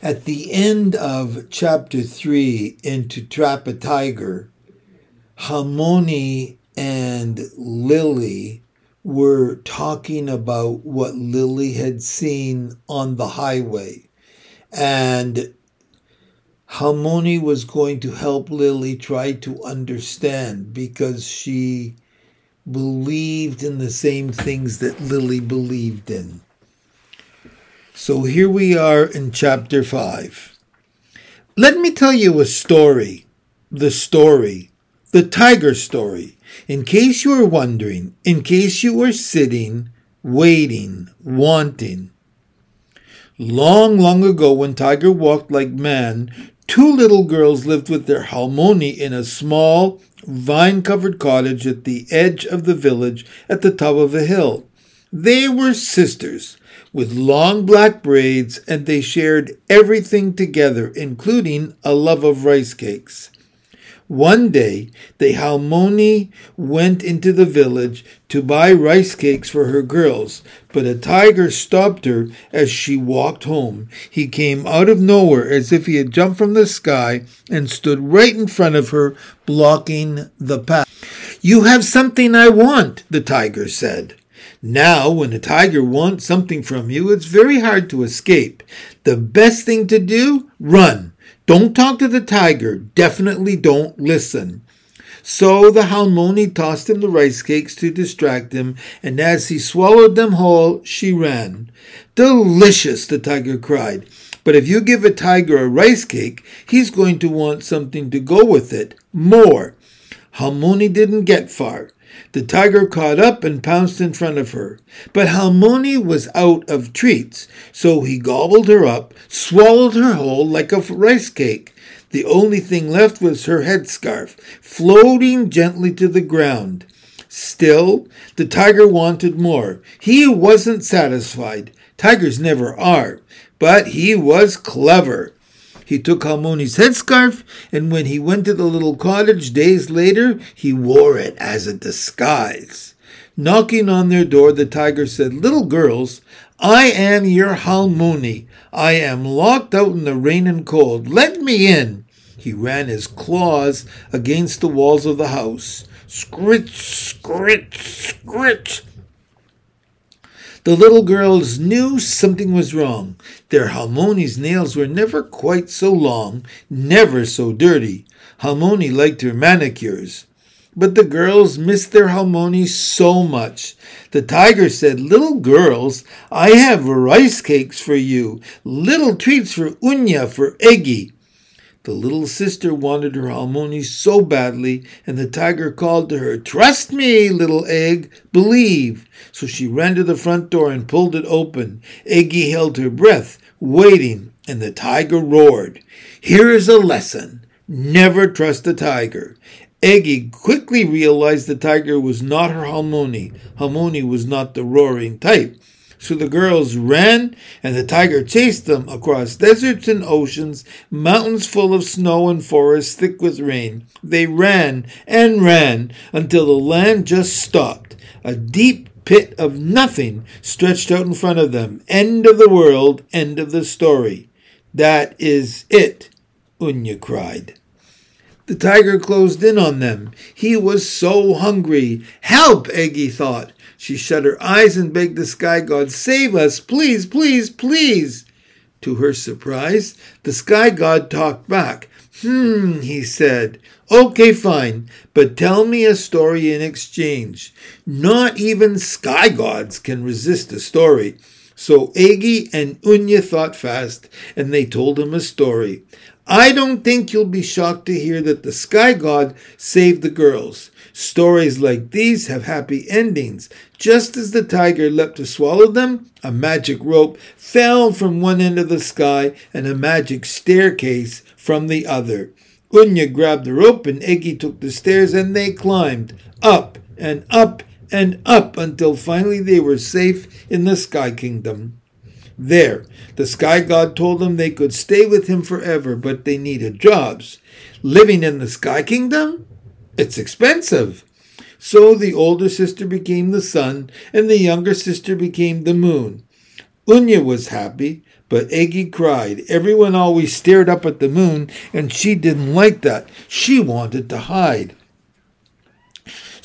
At the end of chapter 3 into Trap a Tiger, Halmoni and Lily were talking about what Lily had seen on the highway. And Halmoni was going to help Lily try to understand because she believed in the same things that Lily believed in. So here we are in chapter 5. Let me tell you a story. The story. The tiger story. In case you are wondering, in case you are sitting, waiting, wanting. Long, long ago, when Tiger walked like man, two little girls lived with their Halmoni in a small, vine covered cottage at the edge of the village at the top of a hill. They were sisters with long black braids, and they shared everything together, including a love of rice cakes. One day, the Halmoni went into the village to buy rice cakes for her girls, but a tiger stopped her as she walked home. He came out of nowhere as if he had jumped from the sky and stood right in front of her, blocking the path. You have something I want, the tiger said. Now, when a tiger wants something from you, it's very hard to escape. The best thing to do? Run. Don't talk to the tiger. Definitely don't listen. So the Halmoni tossed him the rice cakes to distract him, and as he swallowed them whole, she ran. Delicious, the tiger cried. But if you give a tiger a rice cake, he's going to want something to go with it. More. Halmoni didn't get far. The tiger caught up and pounced in front of her. But Halmoni was out of treats, so he gobbled her up, swallowed her whole like a rice cake. The only thing left was her headscarf, floating gently to the ground. Still, the tiger wanted more. He wasn't satisfied. Tigers never are. But he was clever. He took Halmoni's headscarf, and when he went to the little cottage days later, he wore it as a disguise. Knocking on their door, the tiger said, Little girls, I am your Halmoni. I am locked out in the rain and cold. Let me in. He ran his claws against the walls of the house. Scritch, scritch, scritch. The little girls knew something was wrong. Their Halmoni's nails were never quite so long, never so dirty. Halmoni liked her manicures. But the girls missed their Halmoni so much. The tiger said, Little girls, I have rice cakes for you, little treats for Unya, for Eggy. The little sister wanted her Halmoni so badly, and the tiger called to her, Trust me, little egg, believe. So she ran to the front door and pulled it open. Eggy held her breath, waiting, and the tiger roared. Here is a lesson. Never trust a tiger. Eggy quickly realized the tiger was not her Halmoni. Halmoni was not the roaring type. So the girls ran, and the tiger chased them across deserts and oceans, mountains full of snow and forests thick with rain. They ran and ran until the land just stopped. A deep pit of nothing stretched out in front of them. End of the world, end of the story. That is it, Unya cried. The tiger closed in on them. He was so hungry. Help, Eggy thought. She shut her eyes and begged the sky god, Save us, please, please, please. To her surprise, the sky god talked back. Hmm, he said. Okay, fine, but tell me a story in exchange. Not even sky gods can resist a story. So Eggy and Unya thought fast, and they told him a story. I don't think you'll be shocked to hear that the sky god saved the girls. Stories like these have happy endings. Just as the tiger leapt to swallow them, a magic rope fell from one end of the sky and a magic staircase from the other. Unya grabbed the rope and Eggy took the stairs and they climbed up and up and up until finally they were safe in the Sky Kingdom. There, the sky god told them they could stay with him forever, but they needed jobs. Living in the sky kingdom? It's expensive. So the older sister became the sun, and the younger sister became the moon. Unya was happy, But Eggy cried. Everyone always stared up at the moon, and she didn't like that. She wanted to hide.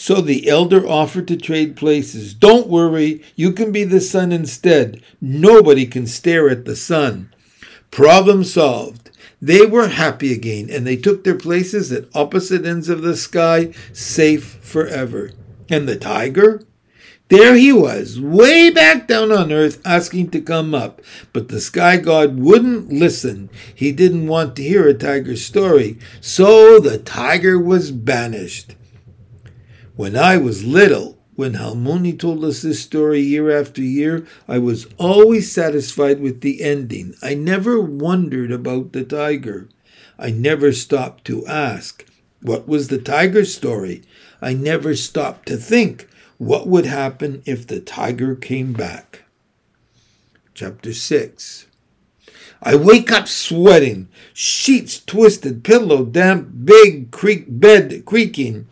So the elder offered to trade places. Don't worry, you can be the sun instead. Nobody can stare at the sun. Problem solved. They were happy again, and they took their places at opposite ends of the sky, safe forever. And the tiger? There he was, way back down on earth, asking to come up. But the sky god wouldn't listen. He didn't want to hear a tiger's story. So the tiger was banished. When I was little, when Halmoni told us this story year after year, I was always satisfied with the ending. I never wondered about the tiger. I never stopped to ask, what was the tiger's story? I never stopped to think, what would happen if the tiger came back? Chapter 6 I wake up sweating, sheets twisted, pillow damp, big creak bed creaking.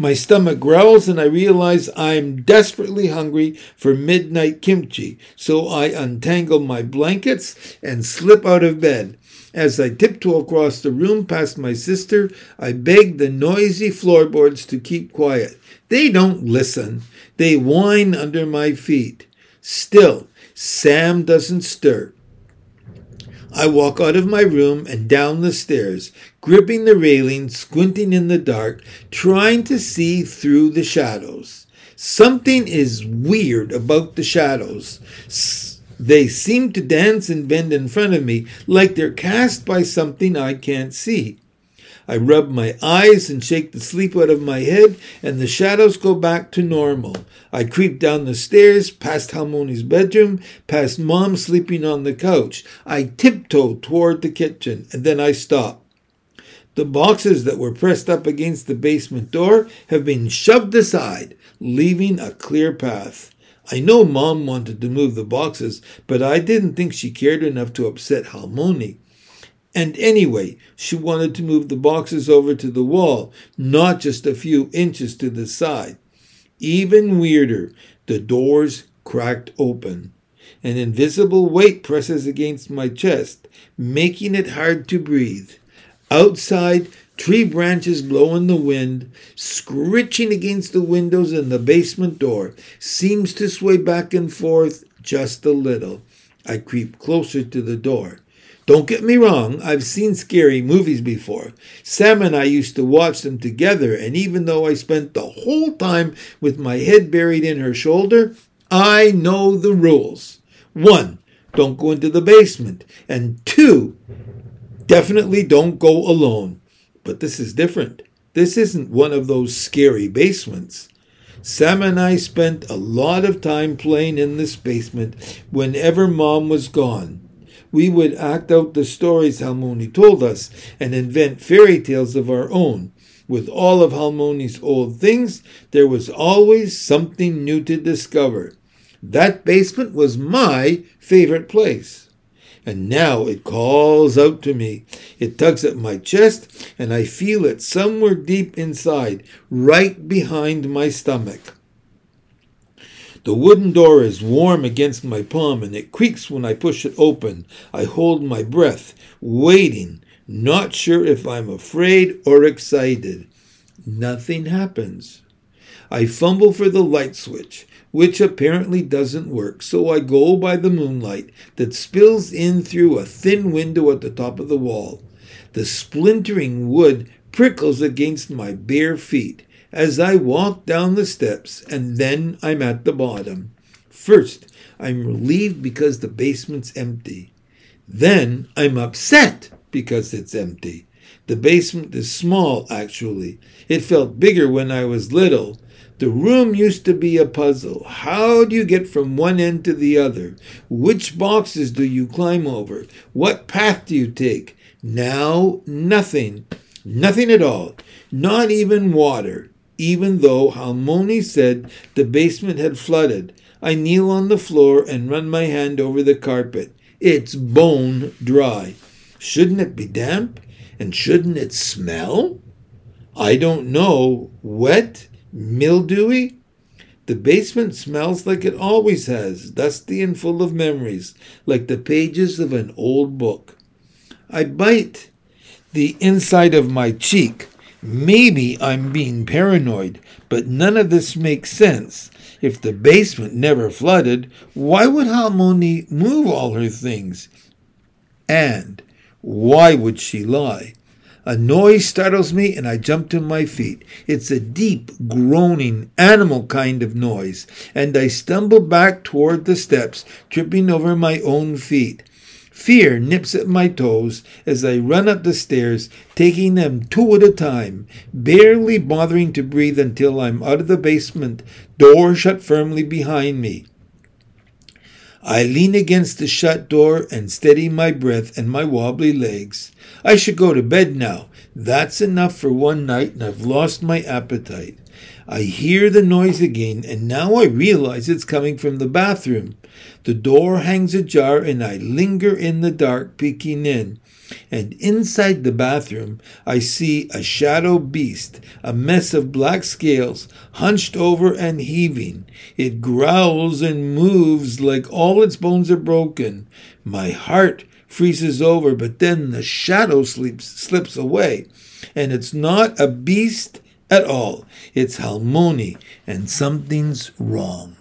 My stomach growls and I realize I'm desperately hungry for midnight kimchi, so I untangle my blankets and slip out of bed. As I tiptoe across the room past my sister, I beg the noisy floorboards to keep quiet. They don't listen. They whine under my feet. Still, Sam doesn't stir. I walk out of my room and down the stairs, gripping the railing, squinting in the dark, trying to see through the shadows. Something is weird about the shadows. They seem to dance and bend in front of me like they're cast by something I can't see. I rub my eyes and shake the sleep out of my head, and the shadows go back to normal. I creep down the stairs, past Halmoni's bedroom, past Mom sleeping on the couch. I tiptoe toward the kitchen, and then I stop. The boxes that were pressed up against the basement door have been shoved aside, leaving a clear path. I know Mom wanted to move the boxes, but I didn't think she cared enough to upset Halmoni. And anyway, she wanted to move the boxes over to the wall, not just a few inches to the side. Even weirder, the doors cracked open. An invisible weight presses against my chest, making it hard to breathe. Outside, tree branches blow in the wind, scritching against the windows and the basement door, seems to sway back and forth just a little. I creep closer to the door. Don't get me wrong, I've seen scary movies before. Sam and I used to watch them together, and even though I spent the whole time with my head buried in her shoulder, I know the rules. One, don't go into the basement. And two, definitely don't go alone. But this is different. This isn't one of those scary basements. Sam and I spent a lot of time playing in this basement whenever Mom was gone we would act out the stories Halmoni told us and invent fairy tales of our own. With all of Halmoni's old things, there was always something new to discover. That basement was my favorite place. And now it calls out to me. It tugs at my chest, and I feel it somewhere deep inside, right behind my stomach. The wooden door is warm against my palm and it creaks when I push it open. I hold my breath, waiting, not sure if I'm afraid or excited. Nothing happens. I fumble for the light switch, which apparently doesn't work, so I go by the moonlight that spills in through a thin window at the top of the wall. The splintering wood prickles against my bare feet as I walk down the steps, and then I'm at the bottom. First, I'm relieved because the basement's empty. Then I'm upset because it's empty. The basement is small, actually. It felt bigger when I was little. The room used to be a puzzle. How do you get from one end to the other? Which boxes do you climb over? What path do you take? Now, nothing. Nothing at all. Not even water even though Halmoni said the basement had flooded. I kneel on the floor and run my hand over the carpet. It's bone dry. Shouldn't it be damp? And shouldn't it smell? I don't know. Wet? Mildewy? The basement smells like it always has, dusty and full of memories, like the pages of an old book. I bite the inside of my cheek. Maybe I'm being paranoid, but none of this makes sense. If the basement never flooded, why would Halmoni move all her things? And why would she lie? A noise startles me and I jump to my feet. It's a deep, groaning, animal kind of noise, and I stumble back toward the steps, tripping over my own feet. Fear nips at my toes as I run up the stairs, taking them two at a time, barely bothering to breathe until I'm out of the basement, door shut firmly behind me. I lean against the shut door and steady my breath and my wobbly legs. I should go to bed now. That's enough for one night, and I've lost my appetite. I hear the noise again, and now I realize it's coming from the bathroom. The door hangs ajar, and I linger in the dark, peeking in. And inside the bathroom, I see a shadow beast, a mess of black scales, hunched over and heaving. It growls and moves like all its bones are broken. My heart freezes over, but then the shadow slips away. And it's not a beast at all. It's Halmoni, and something's wrong.